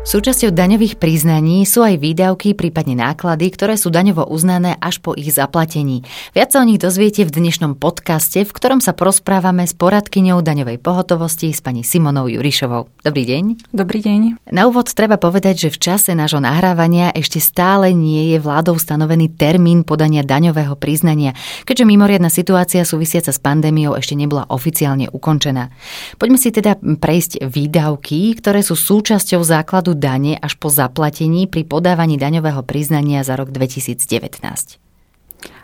Súčasťou daňových priznaní sú aj výdavky, prípadne náklady, ktoré sú daňovo uznané až po ich zaplatení. Viac sa o nich dozviete v dnešnom podcaste, v ktorom sa porozprávame s poradkyňou daňovej pohotovosti s pani Simonou Jurišovou. Dobrý deň. Dobrý deň. Na úvod treba povedať, že v čase nášho nahrávania ešte stále nie je vládou stanovený termín podania daňového priznania, keďže mimoriadna situácia súvisiaca s pandémiou ešte nebola oficiálne ukončená. Poďme si teda prejsť výdavky, ktoré sú súčasťou základu základu dane až po zaplatení pri podávaní daňového priznania za rok 2019.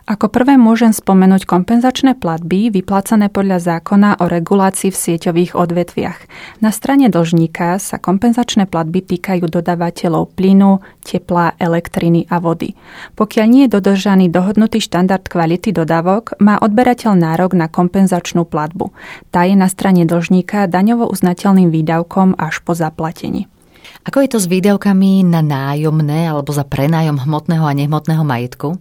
Ako prvé môžem spomenúť kompenzačné platby vyplácané podľa zákona o regulácii v sieťových odvetviach. Na strane dlžníka sa kompenzačné platby týkajú dodávateľov plynu, tepla, elektriny a vody. Pokiaľ nie je dodržaný dohodnutý štandard kvality dodávok, má odberateľ nárok na kompenzačnú platbu. Tá je na strane dlžníka daňovo uznateľným výdavkom až po zaplatení. Ako je to s výdavkami na nájomné alebo za prenájom hmotného a nehmotného majetku?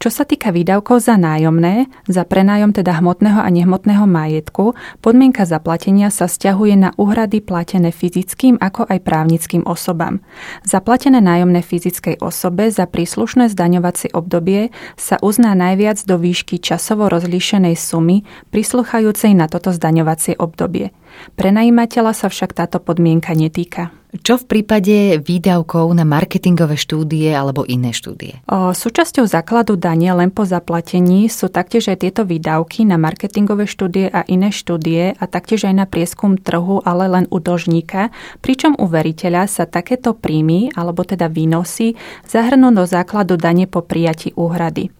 Čo sa týka výdavkov za nájomné, za prenájom teda hmotného a nehmotného majetku, podmienka zaplatenia sa stiahuje na úhrady platené fyzickým ako aj právnickým osobám. Zaplatené nájomné fyzickej osobe za príslušné zdaňovacie obdobie sa uzná najviac do výšky časovo rozlíšenej sumy prisluchajúcej na toto zdaňovacie obdobie. Prenajímateľa sa však táto podmienka netýka. Čo v prípade výdavkov na marketingové štúdie alebo iné štúdie? O, súčasťou základu dane len po zaplatení sú taktiež aj tieto výdavky na marketingové štúdie a iné štúdie a taktiež aj na prieskum trhu, ale len u dlžníka, pričom u veriteľa sa takéto príjmy alebo teda výnosy zahrnú do základu dane po prijati úhrady.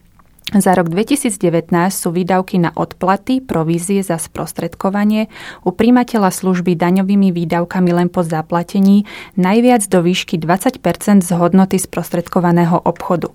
Za rok 2019 sú výdavky na odplaty, provízie za sprostredkovanie u príjmateľa služby daňovými výdavkami len po zaplatení najviac do výšky 20% z hodnoty sprostredkovaného obchodu.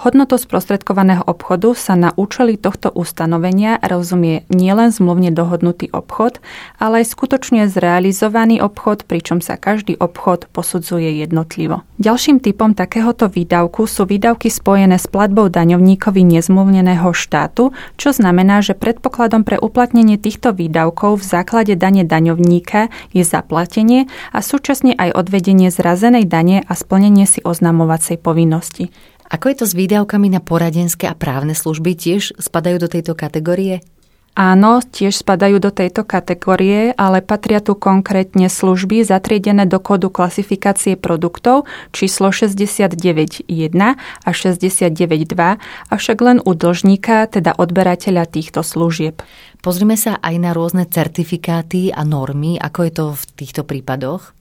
Hodnotou sprostredkovaného obchodu sa na účely tohto ustanovenia rozumie nielen zmluvne dohodnutý obchod, ale aj skutočne zrealizovaný obchod, pričom sa každý obchod posudzuje jednotlivo. Ďalším typom takéhoto výdavku sú výdavky spojené s platbou daňovníkovi nezmluvneného štátu, čo znamená, že predpokladom pre uplatnenie týchto výdavkov v základe dane daňovníka je zaplatenie a súčasne aj odvedenie zrazenej dane a splnenie si oznamovacej povinnosti. Ako je to s výdavkami na poradenské a právne služby? Tiež spadajú do tejto kategórie? Áno, tiež spadajú do tejto kategórie, ale patria tu konkrétne služby zatriedené do kódu klasifikácie produktov číslo 69.1 a 69.2, avšak len u dlžníka, teda odberateľa týchto služieb. Pozrime sa aj na rôzne certifikáty a normy, ako je to v týchto prípadoch.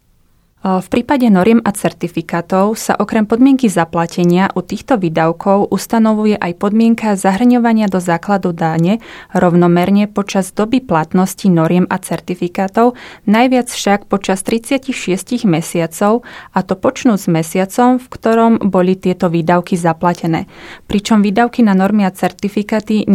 V prípade noriem a certifikátov sa okrem podmienky zaplatenia u týchto výdavkov ustanovuje aj podmienka zahrňovania do základu dáne rovnomerne počas doby platnosti noriem a certifikátov, najviac však počas 36 mesiacov, a to počnúť s mesiacom, v ktorom boli tieto výdavky zaplatené. Pričom výdavky na normy a certifikáty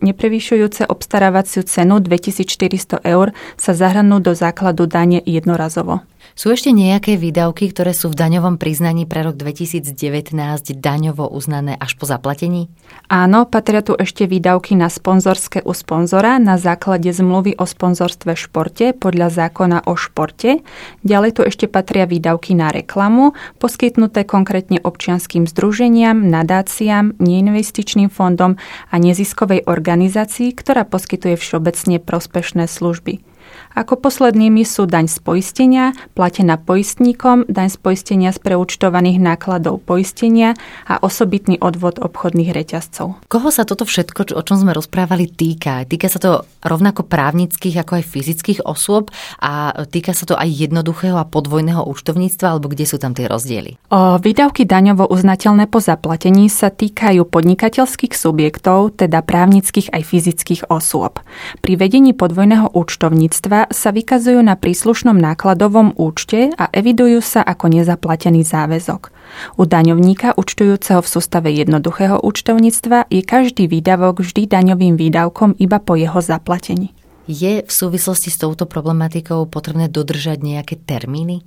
neprevyšujúce obstarávaciu cenu 2400 eur sa zahrnú do základu dane jednorazovo. Sú ešte nejaké výdavky, ktoré sú v daňovom priznaní pre rok 2019 daňovo uznané až po zaplatení? Áno, patria tu ešte výdavky na sponzorské u sponzora na základe zmluvy o sponzorstve športe podľa zákona o športe. Ďalej tu ešte patria výdavky na reklamu, poskytnuté konkrétne občianským združeniam, nadáciám, neinvestičným fondom a neziskovej organizácii, ktorá poskytuje všeobecne prospešné služby. Ako poslednými sú daň z poistenia, platená poistníkom, daň z poistenia z preúčtovaných nákladov poistenia a osobitný odvod obchodných reťazcov. Koho sa toto všetko, o čom sme rozprávali, týka? Týka sa to rovnako právnických ako aj fyzických osôb a týka sa to aj jednoduchého a podvojného účtovníctva, alebo kde sú tam tie rozdiely? O, výdavky daňovo uznateľné po zaplatení sa týkajú podnikateľských subjektov, teda právnických aj fyzických osôb. Pri vedení podvojného účtovníctva sa vykazujú na príslušnom nákladovom účte a evidujú sa ako nezaplatený záväzok. U daňovníka účtujúceho v sústave jednoduchého účtovníctva je každý výdavok vždy daňovým výdavkom iba po jeho zaplatení. Je v súvislosti s touto problematikou potrebné dodržať nejaké termíny?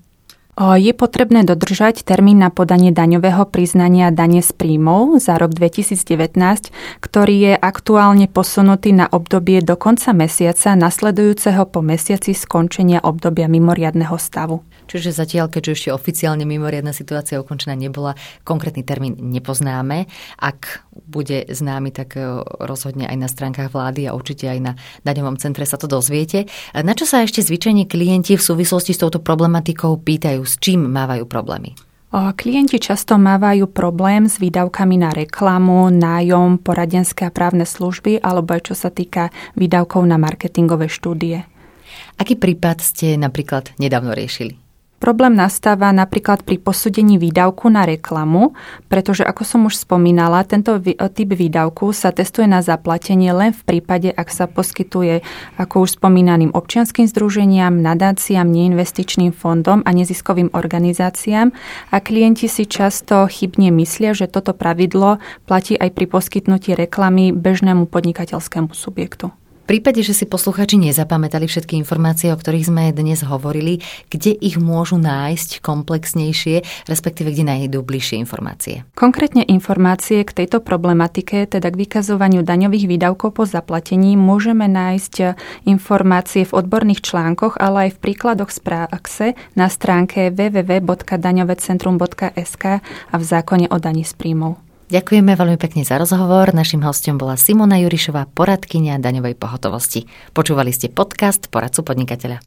Je potrebné dodržať termín na podanie daňového priznania dane z príjmov za rok 2019, ktorý je aktuálne posunutý na obdobie do konca mesiaca nasledujúceho po mesiaci skončenia obdobia mimoriadného stavu. Čiže zatiaľ, keďže ešte oficiálne mimoriadna situácia ukončená nebola, konkrétny termín nepoznáme. Ak bude známy, tak e, rozhodne aj na stránkach vlády a určite aj na daňovom centre sa to dozviete. Na čo sa ešte zvyčajne klienti v súvislosti s touto problematikou pýtajú? S čím mávajú problémy? Klienti často mávajú problém s výdavkami na reklamu, nájom, poradenské a právne služby alebo aj čo sa týka výdavkov na marketingové štúdie. Aký prípad ste napríklad nedávno riešili? Problém nastáva napríklad pri posúdení výdavku na reklamu, pretože ako som už spomínala, tento typ výdavku sa testuje na zaplatenie len v prípade, ak sa poskytuje ako už spomínaným občianským združeniam, nadáciám, neinvestičným fondom a neziskovým organizáciám. A klienti si často chybne myslia, že toto pravidlo platí aj pri poskytnutí reklamy bežnému podnikateľskému subjektu prípade, že si posluchači nezapamätali všetky informácie, o ktorých sme dnes hovorili, kde ich môžu nájsť komplexnejšie, respektíve kde nájdú bližšie informácie? Konkrétne informácie k tejto problematike, teda k vykazovaniu daňových výdavkov po zaplatení, môžeme nájsť informácie v odborných článkoch, ale aj v príkladoch z praxe na stránke www.daňovecentrum.sk a v zákone o daní z príjmov. Ďakujeme veľmi pekne za rozhovor. Našim hostom bola Simona Jurišová, poradkynia daňovej pohotovosti. Počúvali ste podcast Poradcu podnikateľa.